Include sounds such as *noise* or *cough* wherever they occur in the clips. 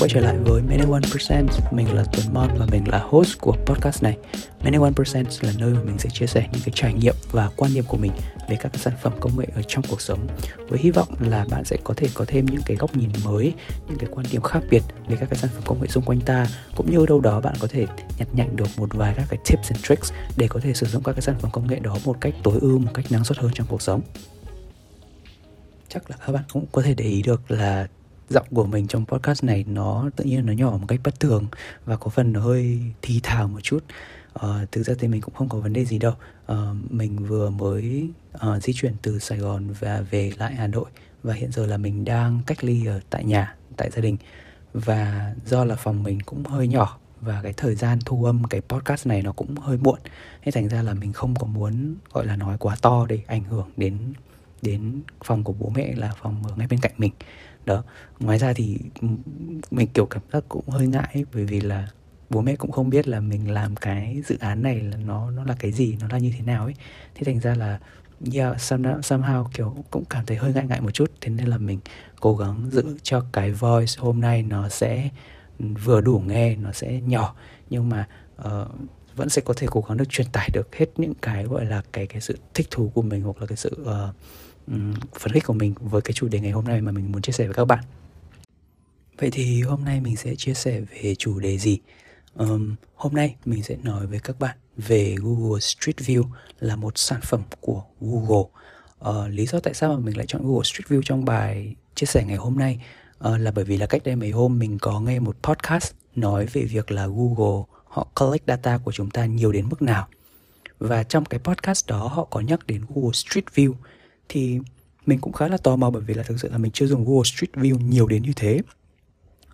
quay trở lại với Many One Percent. Mình là Tuấn Mon và mình là host của podcast này. Many One Percent là nơi mà mình sẽ chia sẻ những cái trải nghiệm và quan điểm của mình về các sản phẩm công nghệ ở trong cuộc sống. Với hy vọng là bạn sẽ có thể có thêm những cái góc nhìn mới, những cái quan điểm khác biệt về các cái sản phẩm công nghệ xung quanh ta, cũng như đâu đó bạn có thể nhặt nhạnh được một vài các cái tips and tricks để có thể sử dụng các cái sản phẩm công nghệ đó một cách tối ưu, một cách năng suất hơn trong cuộc sống chắc là các bạn cũng có thể để ý được là giọng của mình trong podcast này nó tự nhiên nó nhỏ một cách bất thường và có phần nó hơi thì thào một chút. Uh, thực ra thì mình cũng không có vấn đề gì đâu. Uh, mình vừa mới uh, di chuyển từ sài gòn và về lại hà nội và hiện giờ là mình đang cách ly ở tại nhà tại gia đình. Và do là phòng mình cũng hơi nhỏ và cái thời gian thu âm cái podcast này nó cũng hơi muộn. Thế thành ra là mình không có muốn gọi là nói quá to để ảnh hưởng đến đến phòng của bố mẹ là phòng ở ngay bên cạnh mình đó. Ngoài ra thì mình kiểu cảm giác cũng hơi ngại bởi vì là bố mẹ cũng không biết là mình làm cái dự án này là nó nó là cái gì nó là như thế nào ấy. Thế thành ra là yeah, somehow, somehow kiểu cũng cảm thấy hơi ngại ngại một chút. Thế nên là mình cố gắng giữ cho cái voice hôm nay nó sẽ vừa đủ nghe nó sẽ nhỏ. Nhưng mà uh, vẫn sẽ có thể cố gắng được truyền tải được hết những cái gọi là cái cái sự thích thú của mình hoặc là cái sự uh, um, phấn khích của mình với cái chủ đề ngày hôm nay mà mình muốn chia sẻ với các bạn. Vậy thì hôm nay mình sẽ chia sẻ về chủ đề gì? Um, hôm nay mình sẽ nói với các bạn về Google Street View là một sản phẩm của Google. Uh, lý do tại sao mà mình lại chọn Google Street View trong bài chia sẻ ngày hôm nay uh, là bởi vì là cách đây mấy hôm mình có nghe một podcast nói về việc là Google họ collect data của chúng ta nhiều đến mức nào. Và trong cái podcast đó họ có nhắc đến Google Street View thì mình cũng khá là tò mò bởi vì là thực sự là mình chưa dùng Google Street View nhiều đến như thế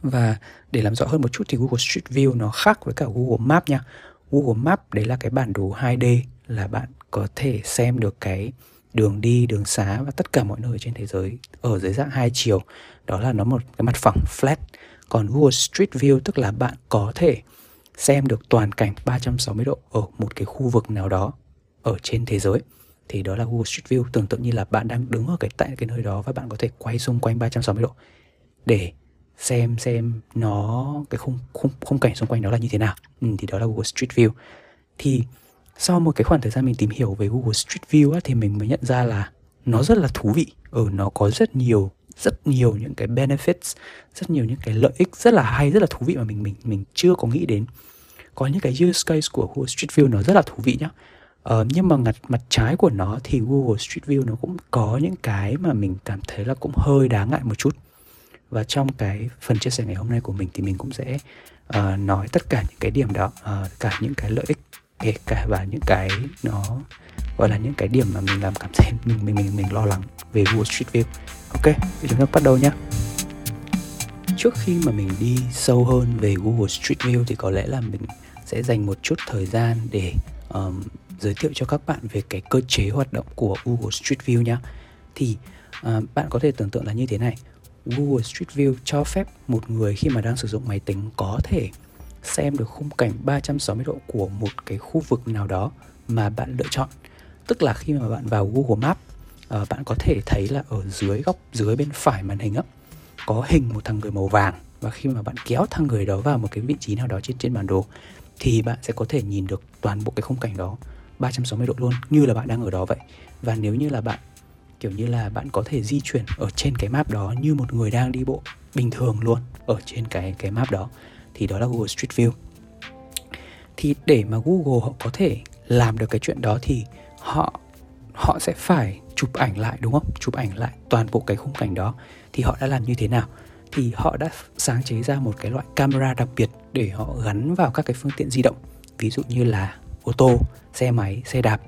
và để làm rõ hơn một chút thì Google Street View nó khác với cả Google Map nha Google Map đấy là cái bản đồ 2D là bạn có thể xem được cái đường đi, đường xá và tất cả mọi nơi trên thế giới ở dưới dạng hai chiều. Đó là nó một cái mặt phẳng flat. Còn Google Street View tức là bạn có thể xem được toàn cảnh 360 độ ở một cái khu vực nào đó ở trên thế giới thì đó là Google Street View. Tưởng tượng như là bạn đang đứng ở cái tại cái nơi đó và bạn có thể quay xung quanh 360 độ để xem xem nó cái khung khung khung cảnh xung quanh đó là như thế nào. Ừ, thì đó là Google Street View. Thì sau một cái khoảng thời gian mình tìm hiểu về Google Street View á, thì mình mới nhận ra là nó rất là thú vị. Ở ừ, nó có rất nhiều rất nhiều những cái benefits rất nhiều những cái lợi ích rất là hay rất là thú vị mà mình mình mình chưa có nghĩ đến. Có những cái use case của Google Street View nó rất là thú vị nhá. Ờ, nhưng mà mặt mặt trái của nó thì Google Street View nó cũng có những cái mà mình cảm thấy là cũng hơi đáng ngại một chút. Và trong cái phần chia sẻ ngày hôm nay của mình thì mình cũng sẽ uh, nói tất cả những cái điểm đó uh, cả những cái lợi ích kể cả và những cái nó gọi là những cái điểm mà mình làm cảm thấy *laughs* mình mình mình mình lo lắng về Google Street View. Ok thì chúng ta bắt đầu nhé trước khi mà mình đi sâu hơn về Google Street View thì có lẽ là mình sẽ dành một chút thời gian để um, giới thiệu cho các bạn về cái cơ chế hoạt động của Google Street View nhé. Thì uh, bạn có thể tưởng tượng là như thế này. Google Street View cho phép một người khi mà đang sử dụng máy tính có thể xem được khung cảnh 360 độ của một cái khu vực nào đó mà bạn lựa chọn. Tức là khi mà bạn vào Google Maps, uh, bạn có thể thấy là ở dưới góc dưới bên phải màn hình á có hình một thằng người màu vàng và khi mà bạn kéo thằng người đó vào một cái vị trí nào đó trên trên bản đồ thì bạn sẽ có thể nhìn được toàn bộ cái khung cảnh đó 360 độ luôn, như là bạn đang ở đó vậy. Và nếu như là bạn, kiểu như là bạn có thể di chuyển ở trên cái map đó như một người đang đi bộ bình thường luôn, ở trên cái cái map đó, thì đó là Google Street View. Thì để mà Google họ có thể làm được cái chuyện đó thì họ họ sẽ phải chụp ảnh lại, đúng không? Chụp ảnh lại toàn bộ cái khung cảnh đó. Thì họ đã làm như thế nào? Thì họ đã sáng chế ra một cái loại camera đặc biệt để họ gắn vào các cái phương tiện di động. Ví dụ như là ô tô, xe máy, xe đạp.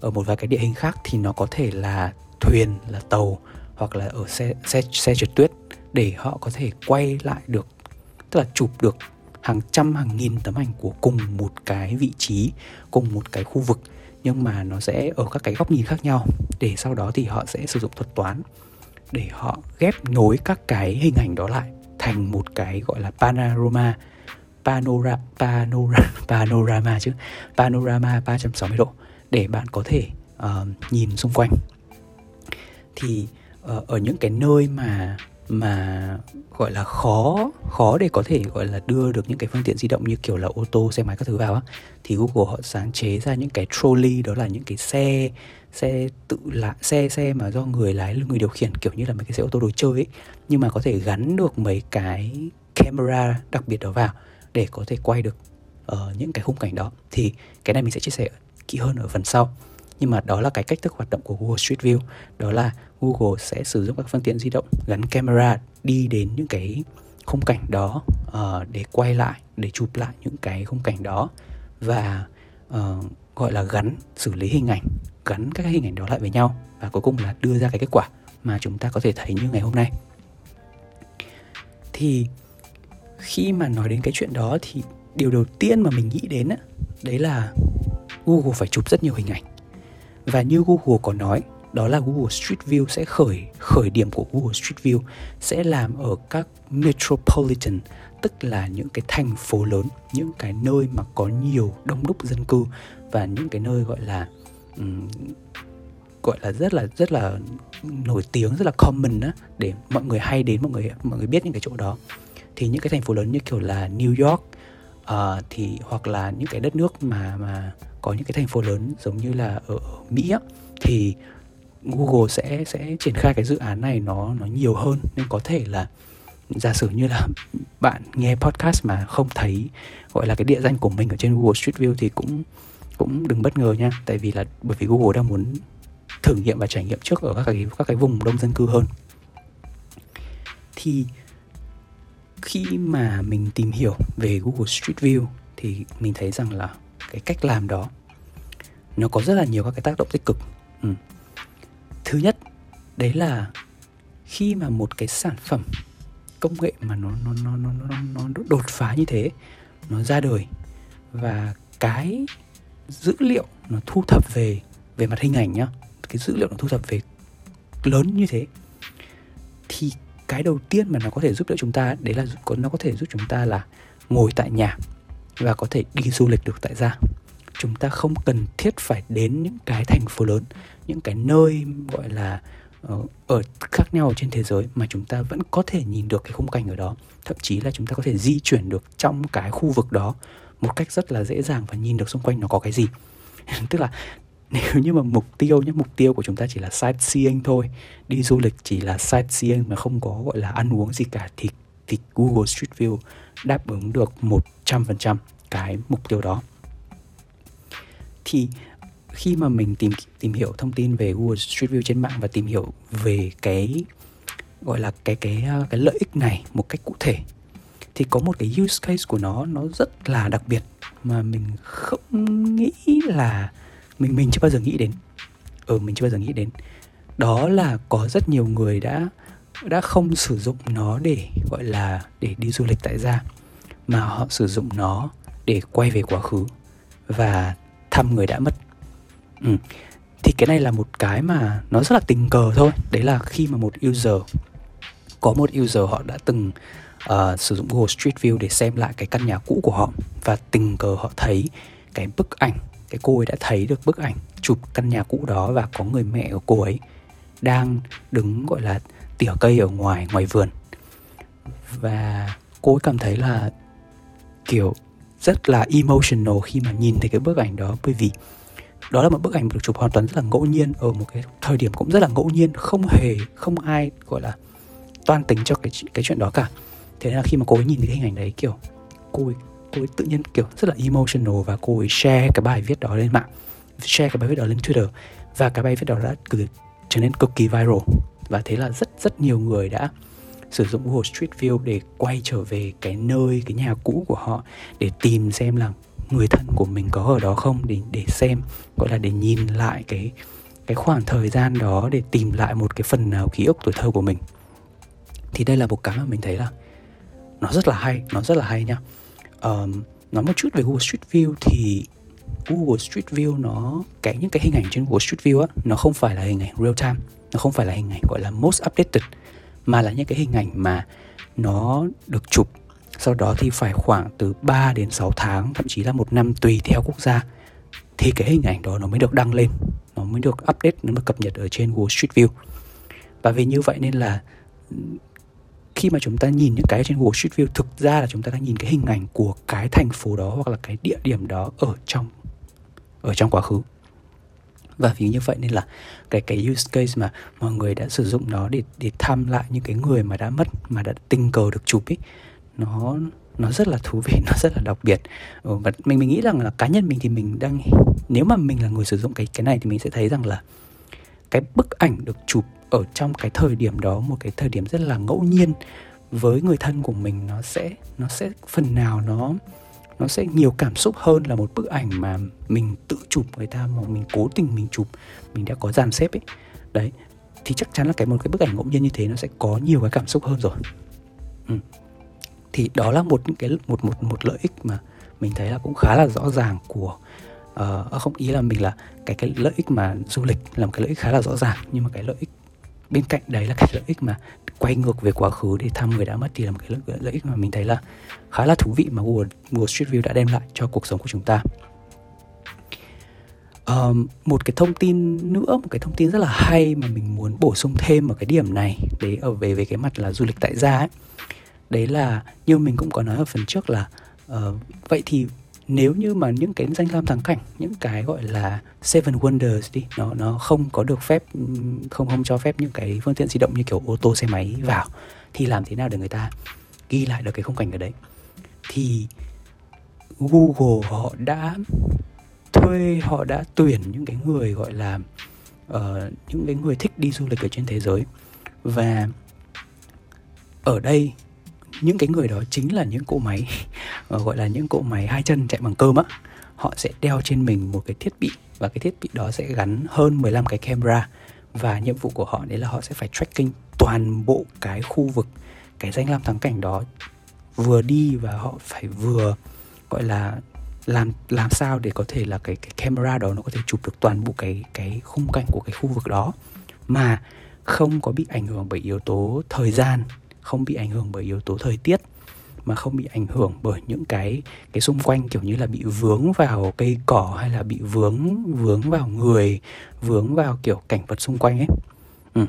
Ở một vài cái địa hình khác thì nó có thể là thuyền, là tàu, hoặc là ở xe xe xe trượt tuyết để họ có thể quay lại được, tức là chụp được hàng trăm, hàng nghìn tấm ảnh của cùng một cái vị trí, cùng một cái khu vực, nhưng mà nó sẽ ở các cái góc nhìn khác nhau. Để sau đó thì họ sẽ sử dụng thuật toán để họ ghép nối các cái hình ảnh đó lại thành một cái gọi là panorama panorama panorama panorama chứ. Panorama 360 độ để bạn có thể uh, nhìn xung quanh. Thì uh, ở những cái nơi mà mà gọi là khó khó để có thể gọi là đưa được những cái phương tiện di động như kiểu là ô tô xe máy các thứ vào á thì Google họ sáng chế ra những cái trolley đó là những cái xe xe tự lái xe xe mà do người lái người điều khiển kiểu như là mấy cái xe ô tô đồ chơi ấy. Nhưng mà có thể gắn được mấy cái camera đặc biệt đó vào để có thể quay được uh, những cái khung cảnh đó. Thì cái này mình sẽ chia sẻ kỹ hơn ở phần sau. Nhưng mà đó là cái cách thức hoạt động của Google Street View. Đó là Google sẽ sử dụng các phương tiện di động gắn camera đi đến những cái khung cảnh đó uh, để quay lại để chụp lại những cái khung cảnh đó. Và uh, gọi là gắn xử lý hình ảnh gắn các hình ảnh đó lại với nhau. Và cuối cùng là đưa ra cái kết quả mà chúng ta có thể thấy như ngày hôm nay. Thì khi mà nói đến cái chuyện đó thì điều đầu tiên mà mình nghĩ đến á đấy là Google phải chụp rất nhiều hình ảnh. Và như Google có nói đó là Google Street View sẽ khởi khởi điểm của Google Street View sẽ làm ở các metropolitan tức là những cái thành phố lớn những cái nơi mà có nhiều đông đúc dân cư và những cái nơi gọi là um, gọi là rất là rất là nổi tiếng rất là common á để mọi người hay đến mọi người mọi người biết những cái chỗ đó thì những cái thành phố lớn như kiểu là New York uh, thì hoặc là những cái đất nước mà mà có những cái thành phố lớn giống như là ở, ở Mỹ á, thì Google sẽ sẽ triển khai cái dự án này nó nó nhiều hơn. Nên có thể là giả sử như là *laughs* bạn nghe podcast mà không thấy gọi là cái địa danh của mình ở trên Google Street View thì cũng cũng đừng bất ngờ nha. Tại vì là bởi vì Google đang muốn thử nghiệm và trải nghiệm trước ở các cái các cái vùng đông dân cư hơn. Thì khi mà mình tìm hiểu về Google Street View thì mình thấy rằng là cái cách làm đó nó có rất là nhiều các cái tác động tích cực ừ. thứ nhất đấy là khi mà một cái sản phẩm công nghệ mà nó nó nó nó nó, nó đột phá như thế nó ra đời và cái dữ liệu nó thu thập về về mặt hình ảnh nhá cái dữ liệu nó thu thập về lớn như thế thì cái đầu tiên mà nó có thể giúp đỡ chúng ta, đấy là nó có thể giúp chúng ta là ngồi tại nhà và có thể đi du lịch được tại gia. Chúng ta không cần thiết phải đến những cái thành phố lớn, những cái nơi gọi là ờ, ở khác nhau trên thế giới mà chúng ta vẫn có thể nhìn được cái khung cảnh ở đó. Thậm chí là chúng ta có thể di chuyển được trong cái khu vực đó một cách rất là dễ dàng và nhìn được xung quanh nó có cái gì. *laughs* Tức là nếu như mà mục tiêu nhé mục tiêu của chúng ta chỉ là sightseeing thôi, đi du lịch chỉ là sightseeing mà không có, gọi là, ăn uống gì cả thì thì Google Street View đáp ứng được 100% cái mục tiêu đó. Thì khi mà mình tìm tìm hiểu thông tin về Google Street View trên mạng và tìm hiểu về cái, gọi là, cái cái à, cái lợi ích này một cách cụ thể, thì có một cái use case của nó nó rất là đặc biệt mà mình không nghĩ là mình mình chưa bao giờ nghĩ đến. Ừ mình chưa bao giờ nghĩ đến. Đó là có rất nhiều người đã đã không sử dụng nó để gọi là để đi du lịch tại gia mà họ sử dụng nó để quay về quá khứ và thăm người đã mất. Ừ. thì cái này là một cái mà nó rất là tình cờ thôi. Đấy là khi mà một user có một user họ đã từng uh, sử dụng Google Street View để xem lại cái căn nhà cũ của họ và tình cờ họ thấy cái bức ảnh cái cô ấy đã thấy được bức ảnh chụp căn nhà cũ đó và có người mẹ của cô ấy đang đứng, gọi là, tỉa cây ở ngoài ngoài vườn. Và cô ấy cảm thấy là, kiểu, rất là emotional khi mà nhìn thấy cái bức ảnh đó. Bởi vì đó là một bức ảnh được chụp hoàn toàn rất là ngẫu nhiên, ở một cái thời điểm cũng rất là ngẫu nhiên, không hề, không ai, gọi là, toan tính cho cái cái chuyện đó cả. Thế nên là khi mà cô ấy nhìn thấy cái hình ảnh đấy, kiểu, cô ấy cô ấy tự nhiên kiểu rất là emotional và cô ấy share cái bài viết đó lên mạng. Share cái bài viết đó lên Twitter. Và cái bài viết đó đã cực, trở nên cực kỳ viral. Và thế là rất rất nhiều người đã sử dụng Google Street View để quay trở về cái nơi cái nhà cũ của họ để tìm xem là người thân của mình có ở đó không để để xem gọi là để nhìn lại cái cái khoảng thời gian đó để tìm lại một cái phần nào ký ức tuổi thơ của mình. Thì đây là một cái mà mình thấy là nó rất là hay nó rất là hay nhá um, nói một chút về Google Street View thì Google Street View nó cái những cái hình ảnh trên Google Street View á nó không phải là hình ảnh real time nó không phải là hình ảnh gọi là most updated mà là những cái hình ảnh mà nó được chụp sau đó thì phải khoảng từ 3 đến 6 tháng thậm chí là một năm tùy theo quốc gia thì cái hình ảnh đó nó mới được đăng lên nó mới được update nó mới cập nhật ở trên Google Street View. Và vì như vậy nên là khi mà chúng ta nhìn những cái trên Google Street View thực ra là chúng ta đang nhìn cái hình ảnh của cái thành phố đó hoặc là cái địa điểm đó ở trong ở trong quá khứ. Và vì như vậy nên là cái cái use case mà mọi người đã sử dụng nó để để thăm lại những cái người mà đã mất mà đã tình cờ được chụp ấy nó nó rất là thú vị *laughs* nó rất là đặc biệt. Ừ, và mình mình nghĩ rằng là cá nhân mình thì mình đang nếu mà mình là người sử dụng cái cái này thì mình sẽ thấy rằng là cái bức ảnh được chụp ở trong cái thời điểm đó một cái thời điểm rất là ngẫu nhiên với người thân của mình nó sẽ nó sẽ phần nào nó nó sẽ nhiều cảm xúc hơn là một bức ảnh mà mình tự chụp người ta mà mình cố tình mình chụp mình đã có dàn xếp ấy đấy thì chắc chắn là cái một cái bức ảnh ngẫu nhiên như thế nó sẽ có nhiều cái cảm xúc hơn rồi ừ. thì đó là một cái một một một lợi ích mà mình thấy là cũng khá là rõ ràng của uh, không ý là mình là cái cái lợi ích mà du lịch là một cái lợi ích khá là rõ ràng nhưng mà cái lợi ích bên cạnh đấy là cái lợi ích mà quay ngược về quá khứ để thăm người đã mất thì là một cái lợi, lợi ích mà mình thấy là khá là thú vị mà Google, Google Street View đã đem lại cho cuộc sống của chúng ta. Um, một cái thông tin nữa một cái thông tin rất là hay mà mình muốn bổ sung thêm ở cái điểm này đấy ở về về cái mặt là du lịch tại gia ấy. Đấy là như mình cũng có nói ở phần trước là uh, vậy thì nếu như mà những cái danh lam thắng cảnh những cái gọi là seven wonders đi nó nó không có được phép không không cho phép những cái phương tiện di động như kiểu ô tô xe máy vào thì làm thế nào để người ta ghi lại được cái khung cảnh ở đấy? Thì Google họ đã thuê họ đã tuyển những cái người gọi là uh, những cái người thích đi du lịch ở trên thế giới. Và ở đây những cái người đó chính là những cỗ máy *laughs* ờ, gọi là những cỗ máy hai chân chạy bằng cơm á. Họ sẽ đeo trên mình một cái thiết bị và cái thiết bị đó sẽ gắn hơn 15 cái camera. Và nhiệm vụ của họ đấy là họ sẽ phải tracking toàn bộ cái khu vực, cái danh lam thắng cảnh đó vừa đi và họ phải vừa, gọi là, làm làm sao để có thể là cái cái camera đó nó có thể chụp được toàn bộ cái cái khung cảnh của cái khu vực đó. Mà không có bị ảnh hưởng bởi yếu tố thời gian không bị ảnh hưởng bởi yếu tố thời tiết mà không bị ảnh hưởng bởi những cái cái xung quanh kiểu như là bị vướng vào cây cỏ hay là bị vướng vướng vào người vướng vào kiểu cảnh vật xung quanh ấy ừ.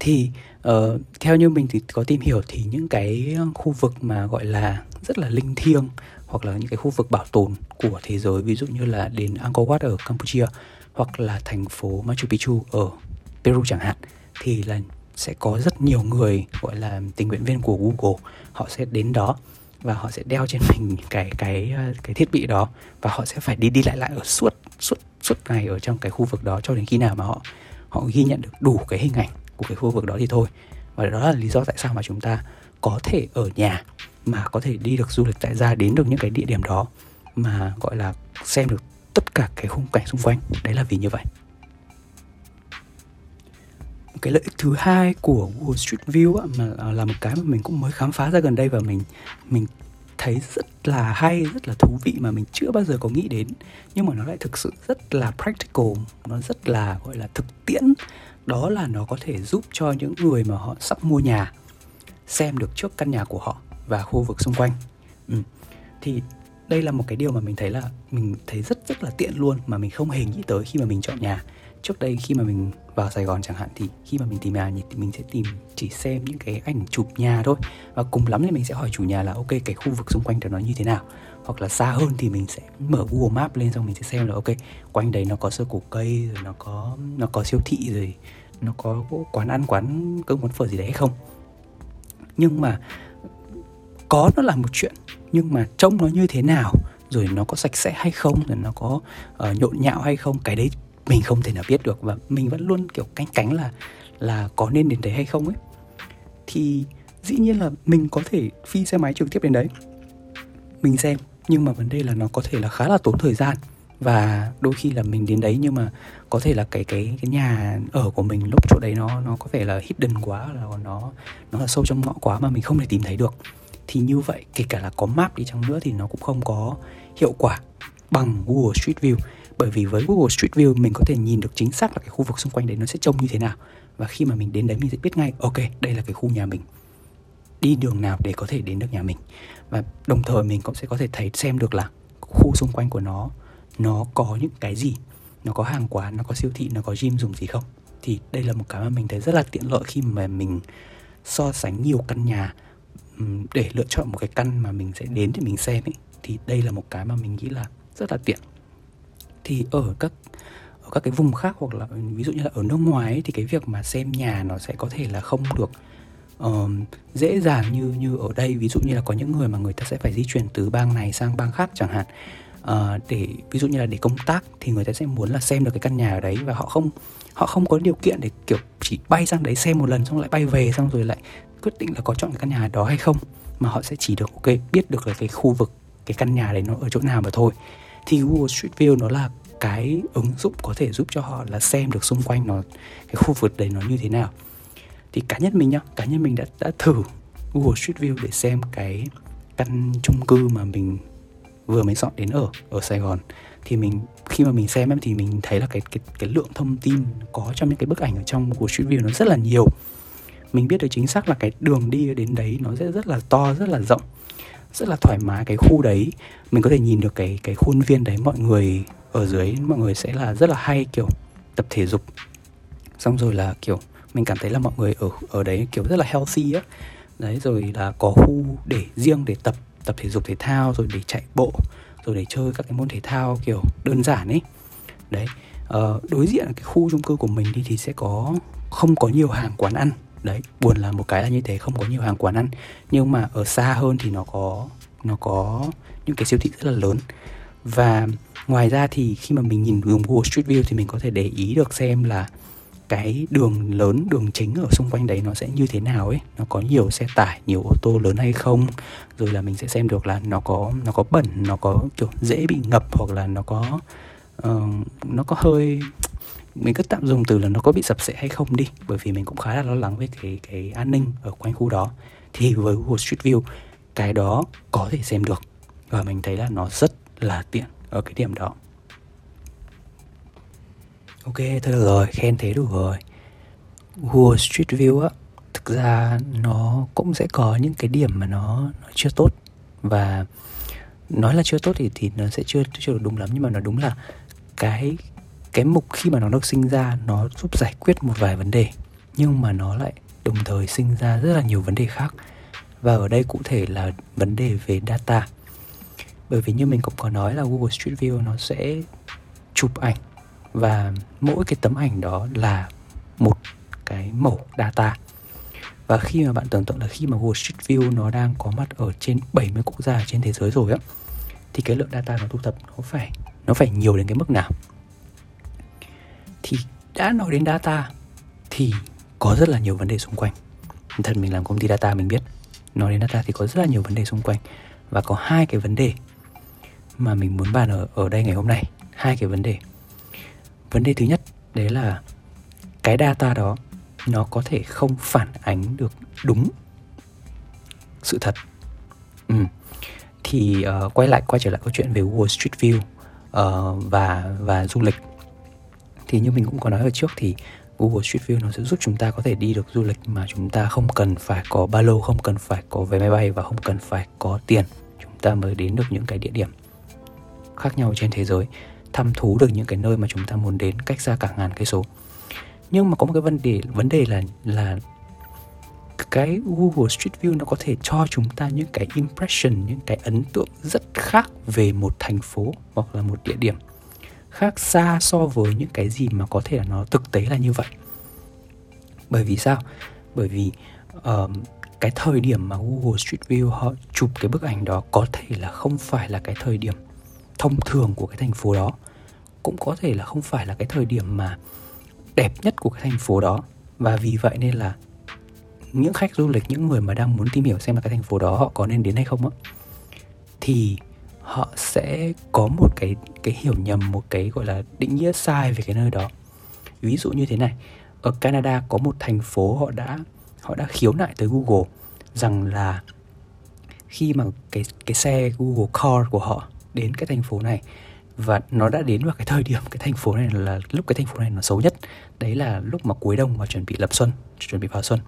thì uh, theo như mình thì có tìm hiểu thì những cái khu vực mà gọi là rất là linh thiêng hoặc là những cái khu vực bảo tồn của thế giới ví dụ như là đến Angkor Wat ở Campuchia hoặc là thành phố Machu Picchu ở Peru chẳng hạn thì là sẽ có rất nhiều người, gọi là, tình nguyện viên của Google, họ sẽ đến đó và họ sẽ đeo trên mình cái cái cái thiết bị đó và họ sẽ phải đi đi lại lại ở suốt suốt suốt ngày ở trong cái khu vực đó cho đến khi nào mà họ họ ghi nhận được đủ cái hình ảnh của cái khu vực đó thì thôi. Và đó là lý do tại sao mà chúng ta có thể ở nhà mà có thể đi được du lịch tại gia, đến được những cái địa điểm đó mà, gọi là, xem được tất cả cái khung cảnh xung quanh. Đấy là vì như vậy cái lợi ích thứ hai của Google Street View á, mà à, là một cái mà mình cũng mới khám phá ra gần đây và mình mình thấy rất là hay rất là thú vị mà mình chưa bao giờ có nghĩ đến. Nhưng mà nó lại thực sự rất là practical nó rất là gọi là thực tiễn. Đó là nó có thể giúp cho những người mà họ sắp mua nhà xem được trước căn nhà của họ và khu vực xung quanh. Ừ. thì đây là một cái điều mà mình thấy là mình thấy rất rất là tiện luôn mà mình không hề nghĩ tới khi mà mình chọn nhà trước đây khi mà mình vào Sài Gòn chẳng hạn thì khi mà mình tìm nhà thì mình sẽ tìm chỉ xem những cái ảnh chụp nhà thôi. Và cùng lắm thì mình sẽ hỏi chủ nhà là ok cái khu vực xung quanh đó nó như thế nào? Hoặc là xa hơn thì mình sẽ mở Google Maps lên xong mình sẽ xem là ok quanh đấy nó có sơ cổ cây rồi nó có nó có siêu thị rồi nó có quán ăn quán cơm quán phở gì đấy hay không? Nhưng mà có nó là một chuyện nhưng mà trông nó như thế nào rồi nó có sạch sẽ hay không rồi nó có uh, nhộn nhạo hay không cái đấy mình không thể nào biết được và mình vẫn luôn, kiểu, canh cánh là là có nên đến đấy hay không ấy. Thì dĩ nhiên là mình có thể phi xe máy trực tiếp đến đấy, mình xem, nhưng mà vấn đề là nó có thể là khá là tốn thời gian và đôi khi là mình đến đấy nhưng mà có thể là cái cái cái nhà ở của mình lúc chỗ đấy nó nó có vẻ là hidden quá, là nó nó là sâu trong ngõ quá mà mình không thể tìm thấy được. Thì như vậy, kể cả là có map đi chăng nữa thì nó cũng không có hiệu quả bằng Google Street View bởi vì với Google Street View, mình có thể nhìn được chính xác là cái khu vực xung quanh đấy nó sẽ trông như thế nào. Và khi mà mình đến đấy, mình sẽ biết ngay, ok, đây là cái khu nhà mình. Đi đường nào để có thể đến được nhà mình. Và đồng thời mình cũng sẽ có thể thấy, xem được là khu xung quanh của nó nó có những cái gì? Nó có hàng quán, nó có siêu thị, nó có gym dùng gì không? Thì đây là một cái mà mình thấy rất là tiện lợi khi mà mình so sánh nhiều căn nhà để lựa chọn một cái căn mà mình sẽ đến để mình xem ấy. Thì đây là một cái mà mình nghĩ là rất là tiện thì ở các ở các cái vùng khác hoặc là ví dụ như là ở nước ngoài ấy, thì cái việc mà xem nhà nó sẽ có thể là không được uh, dễ dàng như như ở đây. Ví dụ như là có những người mà người ta sẽ phải di chuyển từ bang này sang bang khác chẳng hạn. Uh, để ví dụ như là để công tác thì người ta sẽ muốn là xem được cái căn nhà ở đấy và họ không họ không có điều kiện để kiểu chỉ bay sang đấy xem một lần xong lại bay về xong rồi lại quyết định là có chọn cái căn nhà đó hay không. Mà họ sẽ chỉ được ok biết được là cái khu vực cái căn nhà đấy nó ở chỗ nào mà thôi thì Google Street View nó là cái ứng dụng có thể giúp cho họ là xem được xung quanh nó, cái khu vực đấy nó như thế nào. Thì cá nhân mình nhá, cá nhân mình đã đã thử Google Street View để xem cái căn chung cư mà mình vừa mới dọn đến ở ở Sài Gòn. Thì mình, khi mà mình xem em thì mình thấy là cái cái cái lượng thông tin có trong những cái bức ảnh ở trong Google Street View nó rất là nhiều. Mình biết được chính xác là cái đường đi đến đấy nó sẽ rất là to, rất là rộng rất là thoải mái cái khu đấy. Mình có thể nhìn được cái cái khuôn viên đấy mọi người ở dưới mọi người sẽ là rất là hay kiểu tập thể dục. Xong rồi là kiểu mình cảm thấy là mọi người ở ở đấy kiểu rất là healthy á. Đấy rồi là có khu để riêng để tập tập thể dục thể thao rồi để chạy bộ rồi để chơi các cái môn thể thao kiểu đơn giản ấy. Đấy uh, đối diện cái khu chung cư của mình đi thì sẽ có không có nhiều hàng quán ăn đấy buồn là một cái là như thế không có nhiều hàng quán ăn. Nhưng mà ở xa hơn thì nó có nó có những cái siêu thị rất là lớn. Và ngoài ra thì khi mà mình nhìn dùng Google Street View thì mình có thể để ý được xem là cái đường lớn đường chính ở xung quanh đấy nó sẽ như thế nào ấy. Nó có nhiều xe tải nhiều ô tô lớn hay không? Rồi là mình sẽ xem được là nó có nó có bẩn nó có kiểu dễ bị ngập hoặc là nó có uh, nó có hơi mình cứ tạm dùng từ là nó có bị sập sệ hay không đi bởi vì mình cũng khá là lo lắng về cái cái an ninh ở quanh khu đó. Thì với Google Street View cái đó có thể xem được. Và mình thấy là nó rất là tiện ở cái điểm đó. Ok thôi được rồi khen thế đủ rồi. Google Street View á thực ra nó cũng sẽ có những cái điểm mà nó, nó chưa tốt. Và nói là chưa tốt thì thì nó sẽ chưa chưa được đúng lắm nhưng mà nó đúng là cái cái mục khi mà nó được sinh ra, nó giúp giải quyết một vài vấn đề, nhưng mà nó lại đồng thời sinh ra rất là nhiều vấn đề khác. Và ở đây cụ thể là vấn đề về data. Bởi vì như mình cũng có nói là Google Street View nó sẽ chụp ảnh, và mỗi cái tấm ảnh đó là một cái mẫu data. Và khi mà bạn tưởng tượng là khi mà Google Street View nó đang có mặt ở trên 70 quốc gia trên thế giới rồi á, thì cái lượng data nó thu thập nó phải nó phải nhiều đến cái mức nào? Đã nói đến data thì có rất là nhiều vấn đề xung quanh. Thật mình làm công ty data mình biết nói đến data thì có rất là nhiều vấn đề xung quanh. Và có hai cái vấn đề mà mình muốn bàn ở ở đây ngày hôm nay. Hai cái vấn đề. Vấn đề thứ nhất đấy là cái data đó nó có thể không phản ánh được đúng sự thật. Ừ. thì uh, quay lại quay trở lại câu chuyện về Wall Street View uh, và và du lịch thì như mình cũng có nói ở trước thì Google Street View nó sẽ giúp chúng ta có thể đi được du lịch mà chúng ta không cần phải có ba lô, không cần phải có vé máy bay và không cần phải có tiền. Chúng ta mới đến được những cái địa điểm khác nhau trên thế giới, thăm thú được những cái nơi mà chúng ta muốn đến cách xa cả ngàn cây số. Nhưng mà có một cái vấn đề vấn đề là là cái Google Street View nó có thể cho chúng ta những cái impression, những cái ấn tượng rất khác về một thành phố hoặc là một địa điểm khác xa so với những cái gì mà có thể là nó thực tế là như vậy. Bởi vì sao? Bởi vì uh, cái thời điểm mà Google Street View họ chụp cái bức ảnh đó có thể là không phải là cái thời điểm thông thường của cái thành phố đó. Cũng có thể là không phải là cái thời điểm mà đẹp nhất của cái thành phố đó. Và vì vậy nên là những khách du lịch những người mà đang muốn tìm hiểu xem là cái thành phố đó họ có nên đến hay không á thì họ sẽ có một cái cái hiểu nhầm một cái gọi là định nghĩa sai về cái nơi đó. Ví dụ như thế này ở Canada có một thành phố họ đã họ đã khiếu nại tới Google rằng là khi mà cái cái xe Google Car của họ đến cái thành phố này và nó đã đến vào cái thời điểm cái thành phố này là lúc cái thành phố này nó xấu nhất đấy là lúc mà cuối đông và chuẩn bị lập xuân chuẩn bị vào xuân.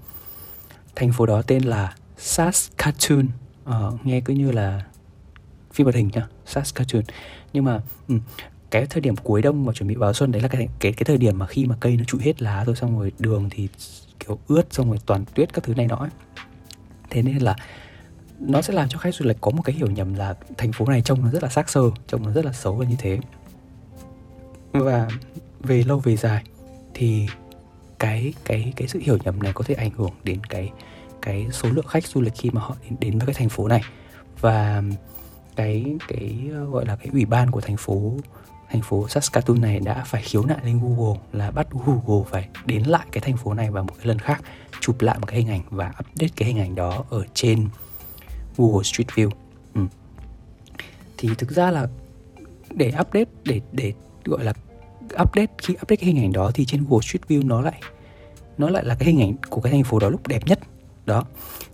Thành phố đó tên là Saskatoon. Uh, nghe cứ như là phim hoạt hình nhá Saskatchewan nhưng mà ừ, cái thời điểm cuối đông và chuẩn bị vào xuân đấy là cái cái cái thời điểm mà khi mà cây nó trụi hết lá rồi xong rồi đường thì kiểu ướt xong rồi toàn tuyết các thứ này nọ ấy. thế nên là nó sẽ làm cho khách du lịch có một cái hiểu nhầm là thành phố này trông nó rất là xác sơ trông nó rất là xấu và như thế. Và về lâu về dài thì cái cái cái sự hiểu nhầm này có thể ảnh hưởng đến cái cái số lượng khách du lịch khi mà họ đến đến với cái thành phố này. Và cái cái ờ, gọi là cái ủy ban của thành phố thành phố Saskatoon này đã phải khiếu nại lên Google là bắt Google phải đến lại cái thành phố này vào một cái lần khác, chụp lại một cái hình ảnh và update cái hình ảnh đó ở trên Google Street View. Ừ. thì thực ra là để update, để để gọi là update, khi update cái hình ảnh đó thì trên Google Street View nó lại nó lại là cái hình ảnh của cái thành phố đó lúc đẹp nhất. Đó.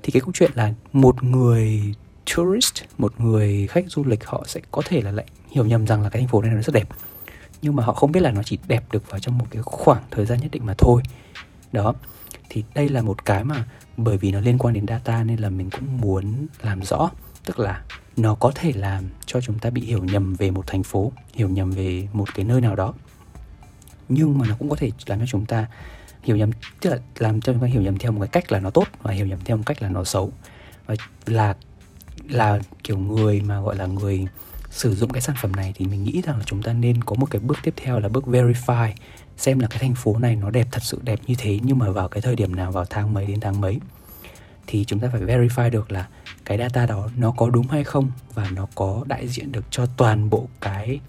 Thì cái câu chuyện là một người tourist, một người khách du lịch, họ sẽ có thể là lại hiểu nhầm rằng là cái thành phố này nó rất đẹp. Nhưng mà họ không biết là nó chỉ đẹp được vào trong một cái khoảng thời gian nhất định mà thôi. Đó, thì đây là một cái mà bởi vì nó liên quan đến data nên là mình cũng muốn làm rõ. Tức là nó có thể làm cho chúng ta bị hiểu nhầm về một thành phố, hiểu nhầm về một cái nơi nào đó. Nhưng mà nó cũng có thể làm cho chúng ta hiểu nhầm, tức là làm cho chúng ta hiểu nhầm theo một cái cách là nó tốt và hiểu nhầm theo một cách là nó xấu. Và là là kiểu người mà gọi là người sử dụng cái sản phẩm này thì mình nghĩ rằng là chúng ta nên có một cái bước tiếp theo là bước verify, xem là cái thành phố này nó đẹp, thật sự đẹp như thế. Nhưng mà vào cái thời điểm nào, vào tháng mấy đến tháng mấy, thì chúng ta phải verify được là cái data đó nó có đúng hay không và nó có đại diện được cho toàn bộ cái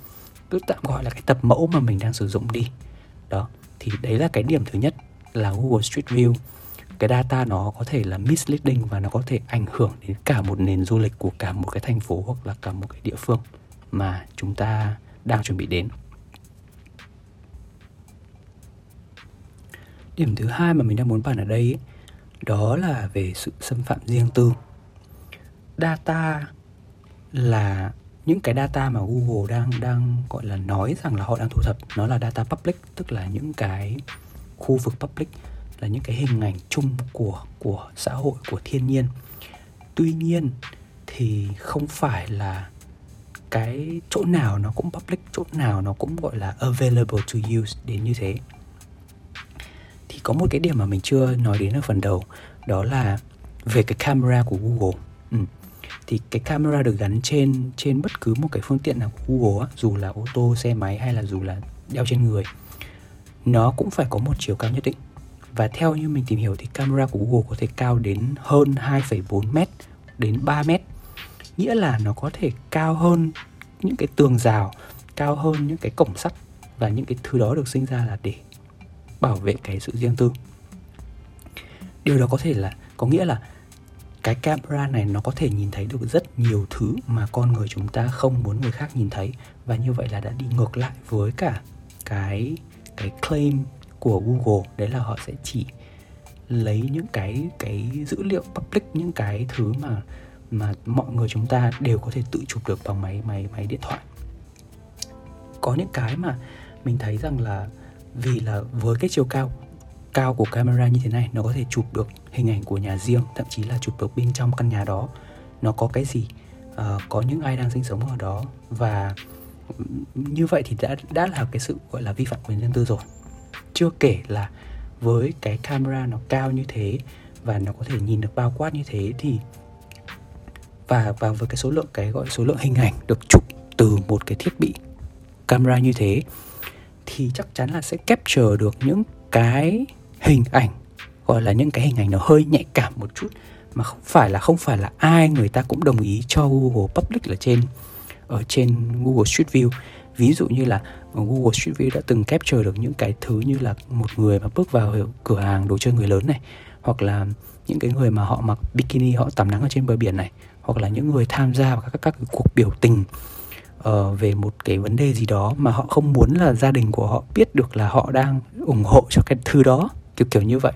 cứ tạm gọi là cái tập mẫu mà mình đang sử dụng đi. Đó, thì đấy là cái điểm thứ nhất là Google Street View cái data nó có thể là misleading và nó có thể ảnh hưởng đến cả một nền du lịch của cả một cái thành phố hoặc là cả một cái địa phương mà chúng ta đang chuẩn bị đến. Điểm thứ hai mà mình đang muốn bàn ở đây ấy, đó là về sự xâm phạm riêng tư. Data là những cái data mà Google đang đang gọi là nói rằng là họ đang thu thập nó là data public tức là những cái khu vực public là những cái hình ảnh chung của của xã hội của thiên nhiên. Tuy nhiên thì không phải là cái chỗ nào nó cũng public chỗ nào nó cũng gọi là available to use đến như thế. Thì có một cái điểm mà mình chưa nói đến ở phần đầu đó là về cái camera của Google. Ừ. thì cái camera được gắn trên trên bất cứ một cái phương tiện nào của Google á, dù là ô tô xe máy hay là dù là đeo trên người nó cũng phải có một chiều cao nhất định và theo như mình tìm hiểu thì camera của Google có thể cao đến hơn 2,4 mét đến 3 mét. Nghĩa là nó có thể cao hơn những cái tường rào cao hơn những cái cổng sắt và những cái thứ đó được sinh ra là để bảo vệ cái sự riêng tư. Điều đó có thể là có nghĩa là cái camera này nó có thể nhìn thấy được rất nhiều thứ mà con người chúng ta không muốn người khác nhìn thấy. Và như vậy là đã đi ngược lại với cả cái cái claim của Google đấy là họ sẽ chỉ lấy những cái cái dữ liệu public những cái thứ mà mà mọi người chúng ta đều có thể tự chụp được bằng máy máy máy điện thoại. Có những cái mà mình thấy rằng là vì là với cái chiều cao cao của camera như thế này nó có thể chụp được hình ảnh của nhà riêng thậm chí là chụp được bên trong căn nhà đó. Nó có cái gì? Uh, có những ai đang sinh sống ở đó và như vậy thì đã đã là cái sự gọi là vi phạm quyền riêng tư rồi chưa kể là với cái camera nó cao như thế và nó có thể nhìn được bao quát như thế thì và và với cái số lượng, cái gọi số lượng hình ảnh được chụp từ một cái thiết bị camera như thế thì chắc chắn là sẽ capture được những cái hình ảnh, gọi là những cái hình ảnh nó hơi nhạy cảm một chút mà không phải là, không phải là ai người ta cũng đồng ý cho Google Public ở trên ở trên Google Street View. Ví dụ như là Google Street View đã từng capture được những cái thứ như là một người mà bước vào cửa hàng đồ chơi người lớn này hoặc là những cái người mà họ mặc bikini họ tắm nắng ở trên bờ biển này hoặc là những người tham gia vào các các, các cuộc biểu tình uh, về một cái vấn đề gì đó mà họ không muốn là gia đình của họ biết được là họ đang ủng hộ cho cái thứ đó kiểu kiểu như vậy.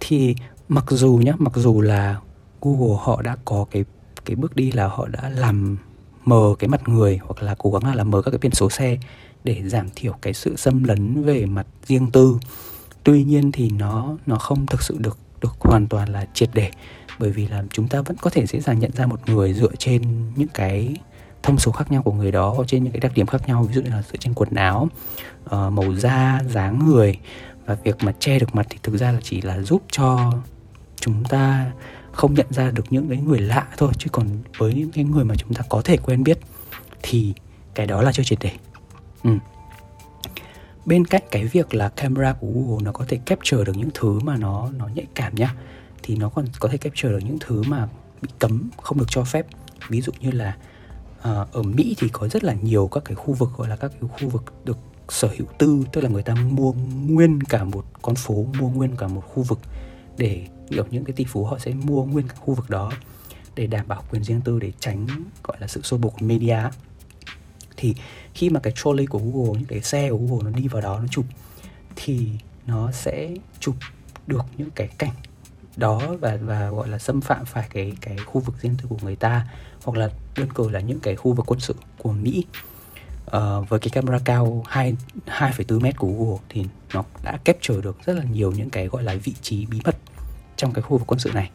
Thì mặc dù nhá mặc dù là Google họ đã có cái cái bước đi là họ đã làm mờ cái mặt người hoặc là cố gắng là làm mờ các cái biển số xe để giảm thiểu cái sự xâm lấn về mặt riêng tư. Tuy nhiên thì nó nó không thực sự được được hoàn toàn là triệt để bởi vì là chúng ta vẫn có thể dễ dàng nhận ra một người dựa trên những cái thông số khác nhau của người đó trên những cái đặc điểm khác nhau ví dụ như là dựa trên quần áo uh, màu da dáng người và việc mà che được mặt thì thực ra là chỉ là giúp cho chúng ta không nhận ra được những cái người lạ thôi chứ còn với những cái người mà chúng ta có thể quen biết thì cái đó là chưa triệt để ừ. bên cạnh cái việc là camera của Google nó có thể capture được những thứ mà nó nó nhạy cảm nhá thì nó còn có thể capture được những thứ mà bị cấm không được cho phép ví dụ như là uh, ở Mỹ thì có rất là nhiều các cái khu vực gọi là các cái khu vực được sở hữu tư tức là người ta mua nguyên cả một con phố mua nguyên cả một khu vực để kiểu những cái tỷ phú họ sẽ mua nguyên cả khu vực đó để đảm bảo quyền riêng tư để tránh gọi là sự xô bồ của media. Thì khi mà cái trolley của Google những cái xe của Google nó đi vào đó nó chụp thì nó sẽ chụp được những cái cảnh đó và và gọi là xâm phạm phải cái cái khu vực riêng tư của người ta hoặc là đơn cử là những cái khu vực quân sự của Mỹ. Uh, với cái camera cao 2 2,4 mét của Google thì nó đã capture được rất là nhiều những cái gọi là vị trí bí mật trong cái khu vực quân sự này.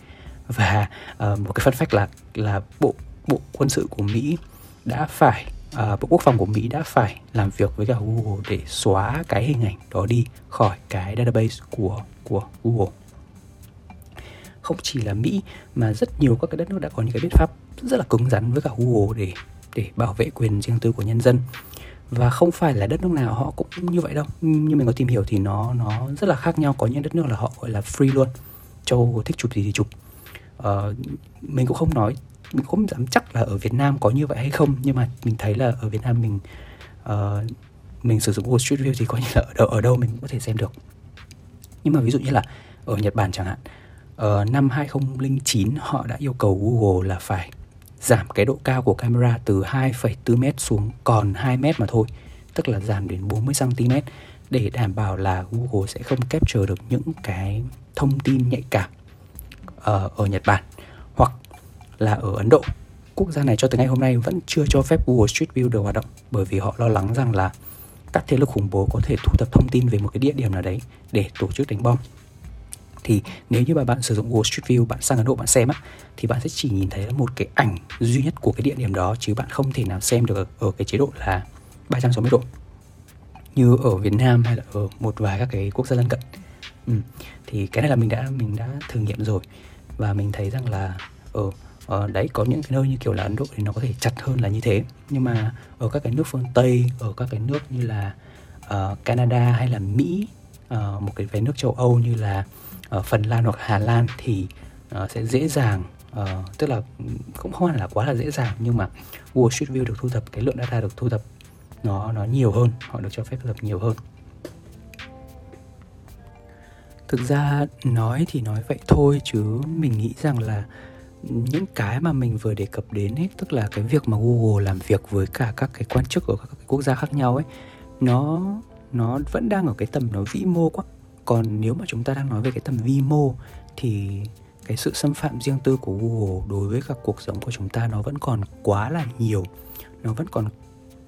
Và uh, một cái phân fact là là bộ bộ quân sự của Mỹ đã phải uh, bộ quốc phòng của Mỹ đã phải làm việc với cả Google để xóa cái hình ảnh đó đi khỏi cái database của của Google. Không chỉ là Mỹ mà rất nhiều các cái đất nước đã có những cái biện pháp rất là cứng rắn với cả Google để để bảo vệ quyền riêng tư của nhân dân. Và không phải là đất nước nào họ cũng như vậy đâu. Như mình có tìm hiểu thì nó nó rất là khác nhau. Có những đất nước là họ gọi là free luôn châu thích chụp gì thì chụp. Uh, mình cũng không nói mình cũng không dám chắc là ở Việt Nam có như vậy hay không nhưng mà mình thấy là ở Việt Nam mình uh, mình sử dụng Google Street View thì coi như là ở đâu ở đâu mình cũng có thể xem được. Nhưng mà ví dụ như là ở Nhật Bản chẳng hạn uh, năm 2009 họ đã yêu cầu Google là phải giảm cái độ cao của camera từ 2,4 m xuống còn 2 m mà thôi, tức là giảm đến 40 cm để đảm bảo là Google sẽ không capture được những cái thông tin nhạy cảm ở, ở Nhật Bản hoặc là ở Ấn Độ. Quốc gia này cho tới ngày hôm nay vẫn chưa cho phép Google Street View được hoạt động bởi vì họ lo lắng rằng là các thế lực khủng bố có thể thu thập thông tin về một cái địa điểm nào đấy để tổ chức đánh bom thì nếu như mà bạn sử dụng Google Street View bạn sang Ấn Độ bạn xem á thì bạn sẽ chỉ nhìn thấy một cái ảnh duy nhất của cái địa điểm đó chứ bạn không thể nào xem được ở, ở cái chế độ là 360 độ như ở Việt Nam hay là ở một vài các cái quốc gia lân cận ừ. thì cái này là mình đã mình đã thử nghiệm rồi và mình thấy rằng là ở ở đấy có những cái nơi như kiểu là Ấn Độ thì nó có thể chặt hơn là như thế nhưng mà ở các cái nước phương Tây ở các cái nước như là uh, Canada hay là Mỹ uh, một cái vài nước châu Âu như là uh, Phần Lan hoặc Hà Lan thì uh, sẽ dễ dàng uh, tức là cũng không hẳn là quá là dễ dàng nhưng mà Google Street View được thu thập cái lượng data được thu thập nó nó nhiều hơn, họ được cho phép lập nhiều hơn. Thực ra nói thì nói vậy thôi, chứ mình nghĩ rằng là những cái mà mình vừa đề cập đến ấy, tức là cái việc mà Google làm việc với cả các cái quan chức ở các cái quốc gia khác nhau ấy, nó nó vẫn đang ở cái tầm nó vĩ mô quá. Còn nếu mà chúng ta đang nói về cái tầm vi mô, thì cái sự xâm phạm riêng tư của Google đối với các cuộc sống của chúng ta nó vẫn còn quá là nhiều, nó vẫn còn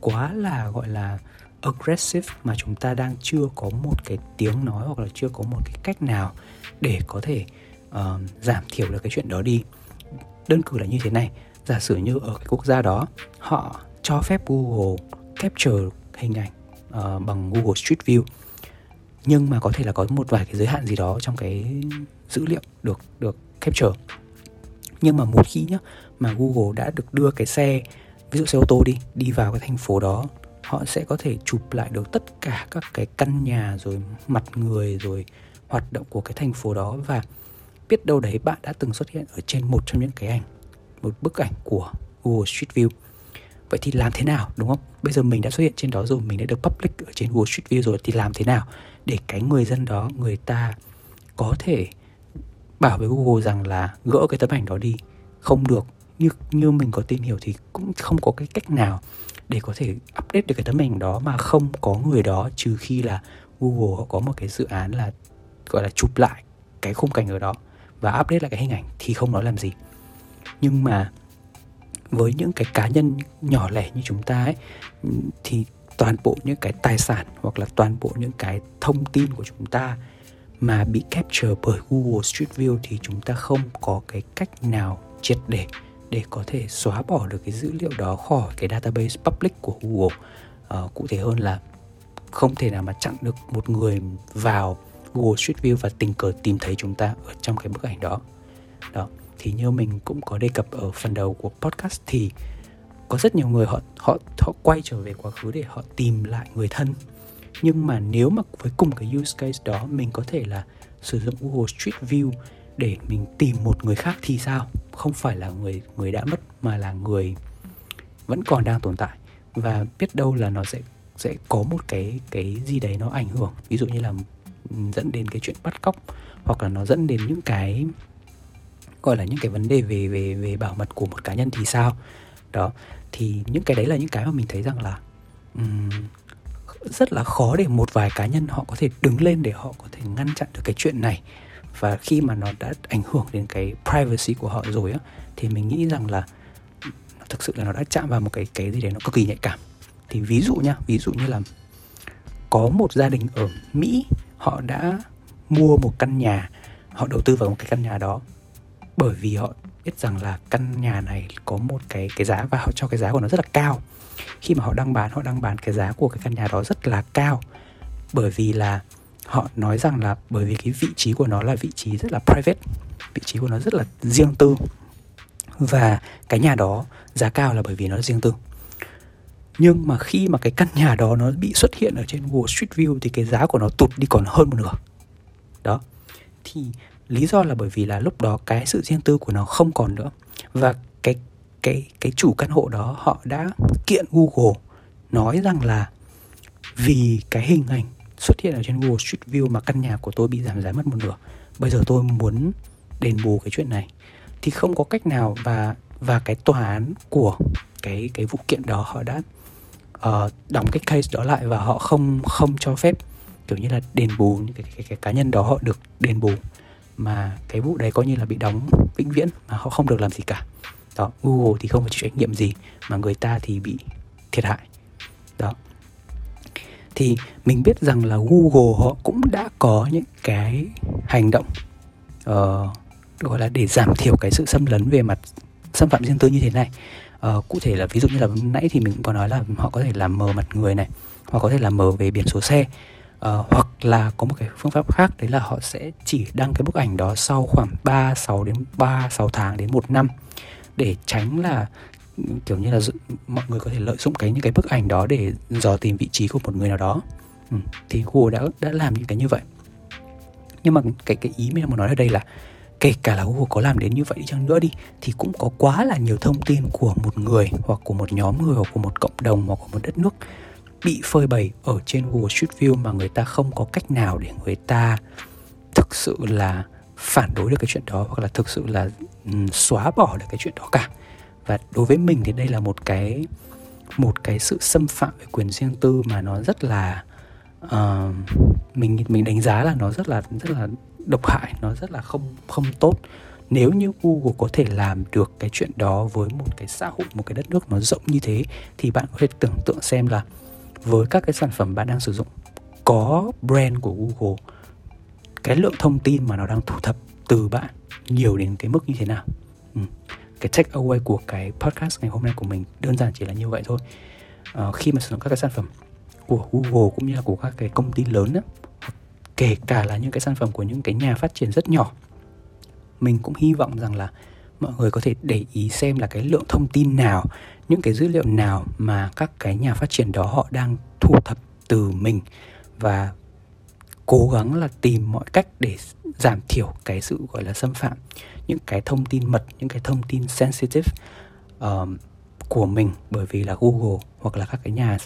quá là gọi là aggressive mà chúng ta đang chưa có một cái tiếng nói hoặc là chưa có một cái cách nào để có thể uh, giảm thiểu được cái chuyện đó đi. Đơn cử là như thế này giả sử như ở cái quốc gia đó họ cho phép Google capture hình ảnh uh, bằng Google Street View nhưng mà có thể là có một vài cái giới hạn gì đó trong cái dữ liệu được được capture. Nhưng mà một khi nhá mà Google đã được đưa cái xe ví dụ xe ô tô đi đi vào cái thành phố đó, họ sẽ có thể chụp lại được tất cả các cái căn nhà, rồi mặt người, rồi hoạt động của cái thành phố đó. Và biết đâu đấy bạn đã từng xuất hiện ở trên một trong những cái ảnh, một bức ảnh của Google Street View. Vậy thì làm thế nào, đúng không? Bây giờ mình đã xuất hiện trên đó rồi, mình đã được public ở trên Google Street View rồi, thì làm thế nào để cái người dân đó, người ta có thể bảo với Google rằng là gỡ cái tấm ảnh đó đi? Không được như như mình có tìm hiểu thì cũng không có cái cách nào để có thể update được cái tấm ảnh đó mà không có người đó, trừ khi là Google họ có một cái dự án là, gọi là chụp lại cái khung cảnh ở đó và update lại cái hình ảnh thì không nói làm gì. Nhưng mà với những cái cá nhân nhỏ lẻ như chúng ta ấy, thì toàn bộ những cái tài sản hoặc là toàn bộ những cái thông tin của chúng ta mà bị capture bởi Google Street View thì chúng ta không có cái cách nào triệt để để có thể xóa bỏ được cái dữ liệu đó khỏi cái database public của Google. Uh, cụ thể hơn là không thể nào mà chặn được một người vào Google Street View và tình cờ tìm thấy chúng ta ở trong cái bức ảnh đó đó thì như mình cũng có đề cập ở phần đầu của podcast thì có rất nhiều người họ họ họ quay trở về quá khứ để họ tìm lại người thân nhưng mà nếu mà với cùng cái use case đó mình có thể là sử dụng Google Street View để mình tìm một người khác thì sao? Không phải là người người đã mất mà là người vẫn còn đang tồn tại. Và biết đâu là nó sẽ sẽ có một cái cái gì đấy nó ảnh hưởng. Ví dụ như là dẫn đến cái chuyện bắt cóc hoặc là nó dẫn đến những cái gọi là những cái vấn đề về về về bảo mật của một cá nhân thì sao? Đó thì những cái đấy là những cái mà mình thấy rằng là um, rất là khó để một vài cá nhân họ có thể đứng lên để họ có thể ngăn chặn được cái chuyện này và khi mà nó đã ảnh hưởng đến cái privacy của họ rồi á, thì mình nghĩ rằng là thực sự là nó đã chạm vào một cái cái gì đấy nó cực kỳ nhạy cảm. Thì ví dụ nha, ví dụ như là có một gia đình ở Mỹ, họ đã mua một căn nhà, họ đầu tư vào một cái căn nhà đó bởi vì họ biết rằng là căn nhà này có một cái cái giá và họ cho cái giá của nó rất là cao. Khi mà họ đang bán, họ đang bán cái giá của cái căn nhà đó rất là cao bởi vì là họ nói rằng là bởi vì cái vị trí của nó là vị trí rất là private, vị trí của nó rất là riêng tư. Và cái nhà đó giá cao là bởi vì nó riêng tư. Nhưng mà khi mà cái căn nhà đó nó bị xuất hiện ở trên Google Street View thì cái giá của nó tụt đi còn hơn một nửa. Đó. Thì lý do là bởi vì là lúc đó cái sự riêng tư của nó không còn nữa. Và cái cái cái chủ căn hộ đó họ đã kiện Google, nói rằng là vì cái hình ảnh xuất hiện ở trên Google Street View mà căn nhà của tôi bị giảm giá mất một nửa. Bây giờ tôi muốn đền bù cái chuyện này. Thì không có cách nào và và cái tòa án của cái cái vụ kiện đó họ đã uh, đóng cái case đó lại và họ không không cho phép kiểu như là đền bù những cái, cái, cái cá nhân đó họ được đền bù. Mà cái vụ đấy coi như là bị đóng vĩnh viễn mà họ không được làm gì cả. Đó Google thì không phải chịu trách nhiệm gì mà người ta thì bị thiệt hại. Đó thì mình biết rằng là Google họ cũng đã có những cái hành động uh, gọi là để giảm thiểu cái sự xâm lấn về mặt xâm phạm riêng tư như thế này. Uh, cụ thể là ví dụ như là nãy thì mình cũng có nói là họ có thể làm mờ mặt người này hoặc có thể làm mờ về biển số xe uh, hoặc là có một cái phương pháp khác đấy là họ sẽ chỉ đăng cái bức ảnh đó sau khoảng 3 6 đến 3 6 tháng đến một năm để tránh là kiểu như là mọi người có thể lợi dụng cái những cái bức ảnh đó để dò tìm vị trí của một người nào đó. Ừ, thì Google đã đã làm những cái như vậy. Nhưng mà cái cái ý mình muốn nói ở đây là kể cả là Google có làm đến như vậy đi chăng nữa đi thì cũng có quá là nhiều thông tin của một người hoặc của một nhóm người hoặc của một cộng đồng hoặc của một đất nước bị phơi bày ở trên Google Street View mà người ta không có cách nào để người ta thực sự là phản đối được cái chuyện đó hoặc là thực sự là um, xóa bỏ được cái chuyện đó cả và đối với mình thì đây là một cái một cái sự xâm phạm về quyền riêng tư mà nó rất là uh, mình mình đánh giá là nó rất là rất là độc hại nó rất là không không tốt nếu như Google có thể làm được cái chuyện đó với một cái xã hội một cái đất nước nó rộng như thế thì bạn có thể tưởng tượng xem là với các cái sản phẩm bạn đang sử dụng có brand của Google cái lượng thông tin mà nó đang thu thập từ bạn nhiều đến cái mức như thế nào ừ cái take away của cái podcast ngày hôm nay của mình đơn giản chỉ là như vậy thôi. À, khi mà sử dụng các cái sản phẩm của Google cũng như là của các cái công ty lớn đó, kể cả là những cái sản phẩm của những cái nhà phát triển rất nhỏ mình cũng hy vọng rằng là mọi người có thể để ý xem là cái lượng thông tin nào những cái dữ liệu nào mà các cái nhà phát triển đó họ đang thu thập từ mình và cố gắng là tìm mọi cách để giảm thiểu cái sự gọi là xâm phạm những cái thông tin mật những cái thông tin sensitive uh, của mình. Bởi vì là Google hoặc là các cái nhà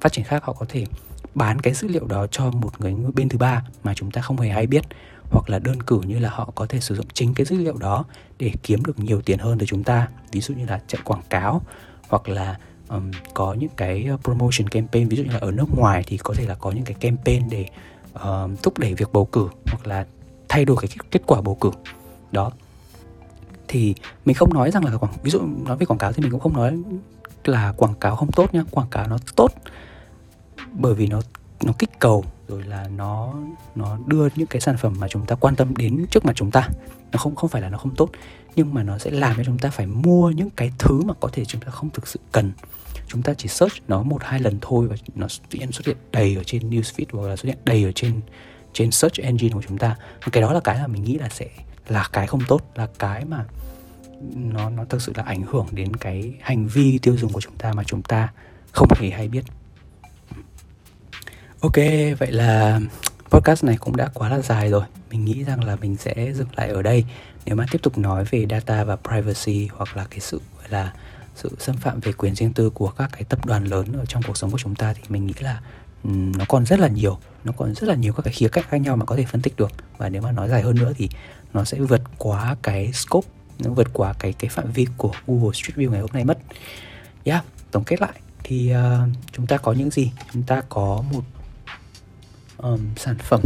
phát triển khác họ có thể bán cái dữ liệu đó cho một người bên thứ ba mà chúng ta không hề hay biết. Hoặc là đơn cử như là họ có thể sử dụng chính cái dữ liệu đó để kiếm được nhiều tiền hơn từ chúng ta. Ví dụ như là chạy quảng cáo hoặc là um, có những cái promotion campaign. Ví dụ như là ở nước ngoài thì có thể là có những cái campaign để uh, thúc đẩy việc bầu cử hoặc là thay đổi cái kết quả bầu cử. Đó thì mình không nói rằng là quảng, ví dụ nói về quảng cáo thì mình cũng không nói là quảng cáo không tốt nhá, quảng cáo nó tốt bởi vì nó nó kích cầu rồi là nó nó đưa những cái sản phẩm mà chúng ta quan tâm đến trước mặt chúng ta. Nó không không phải là nó không tốt, nhưng mà nó sẽ làm cho chúng ta phải mua những cái thứ mà có thể chúng ta không thực sự cần. Chúng ta chỉ search nó một hai lần thôi và nó tự nhiên xuất hiện đầy ở trên newsfeed hoặc là xuất hiện đầy ở trên trên search engine của chúng ta. Cái đó là cái mà mình nghĩ là sẽ là cái không tốt, là cái mà nó nó thực sự là ảnh hưởng đến cái hành vi tiêu dùng của chúng ta mà chúng ta không hề hay biết. Ok, vậy là podcast này cũng đã quá là dài rồi. Mình nghĩ rằng là mình sẽ dừng lại ở đây. Nếu mà tiếp tục nói về data và privacy hoặc là cái sự, gọi là sự xâm phạm về quyền riêng tư của các cái tập đoàn lớn ở trong cuộc sống của chúng ta thì mình nghĩ là Ừ, nó còn rất là nhiều nó còn rất là nhiều các cái khía cạnh khác nhau mà có thể phân tích được và nếu mà nói dài hơn nữa thì nó sẽ vượt quá cái scope nó vượt quá cái cái phạm vi của Google Street View ngày hôm nay mất. Yeah, tổng kết lại thì uh, chúng ta có những gì? Chúng ta có một um, sản phẩm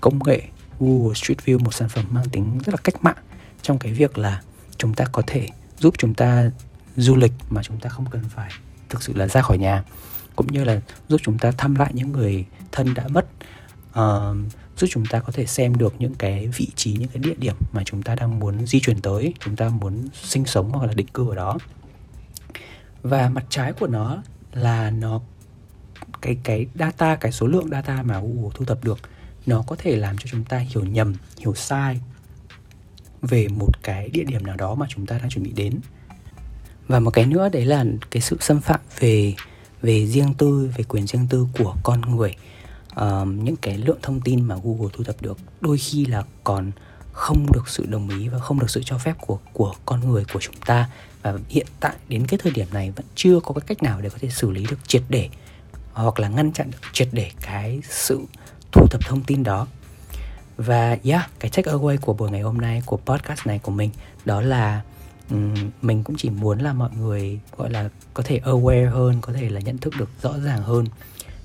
công nghệ Google Street View một sản phẩm mang tính rất là cách mạng trong cái việc là chúng ta có thể giúp chúng ta du lịch mà chúng ta không cần phải thực sự là ra khỏi nhà cũng như là giúp chúng ta thăm lại những người thân đã mất uh, giúp chúng ta có thể xem được những cái vị trí những cái địa điểm mà chúng ta đang muốn di chuyển tới chúng ta muốn sinh sống hoặc là định cư ở đó. Và mặt trái của nó là nó cái cái data cái số lượng data mà Google thu thập được nó có thể làm cho chúng ta hiểu nhầm hiểu sai về một cái địa điểm nào đó mà chúng ta đang chuẩn bị đến. Và một cái nữa đấy là cái sự xâm phạm về về riêng tư về quyền riêng tư của con người. Uh, những cái lượng thông tin mà Google thu thập được đôi khi là còn không được sự đồng ý và không được sự cho phép của của con người của chúng ta. Và hiện tại đến cái thời điểm này vẫn chưa có cái cách nào để có thể xử lý được triệt để hoặc là ngăn chặn được triệt để cái sự thu thập thông tin đó. Và yeah cái take away của buổi ngày hôm nay của podcast này của mình đó là Ừ, mình cũng chỉ muốn là mọi người gọi là có thể aware hơn có thể là nhận thức được rõ ràng hơn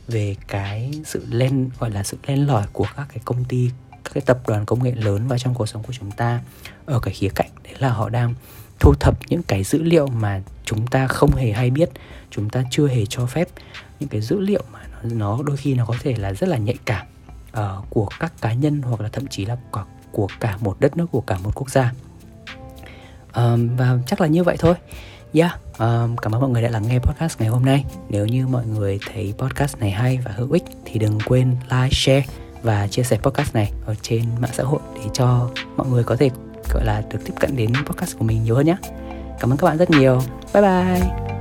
về cái sự lên gọi là sự len lỏi của các cái công ty các cái tập đoàn công nghệ lớn vào trong cuộc sống của chúng ta ở cái khía cạnh đấy là họ đang thu thập những cái dữ liệu mà chúng ta không hề hay biết chúng ta chưa hề cho phép. Những cái dữ liệu mà nó, nó đôi khi nó có thể là rất là nhạy cảm uh, của các cá nhân hoặc là thậm chí là của, của cả một đất nước của cả một quốc gia um, và chắc là như vậy thôi. Yeah. Um, cảm ơn mọi người đã lắng nghe podcast ngày hôm nay. Nếu như mọi người thấy podcast này hay và hữu ích thì đừng quên like share và chia sẻ podcast này ở trên mạng xã hội để cho mọi người có thể gọi là được tiếp cận đến podcast của mình nhiều hơn nhé cảm ơn các bạn rất nhiều. Bye bye.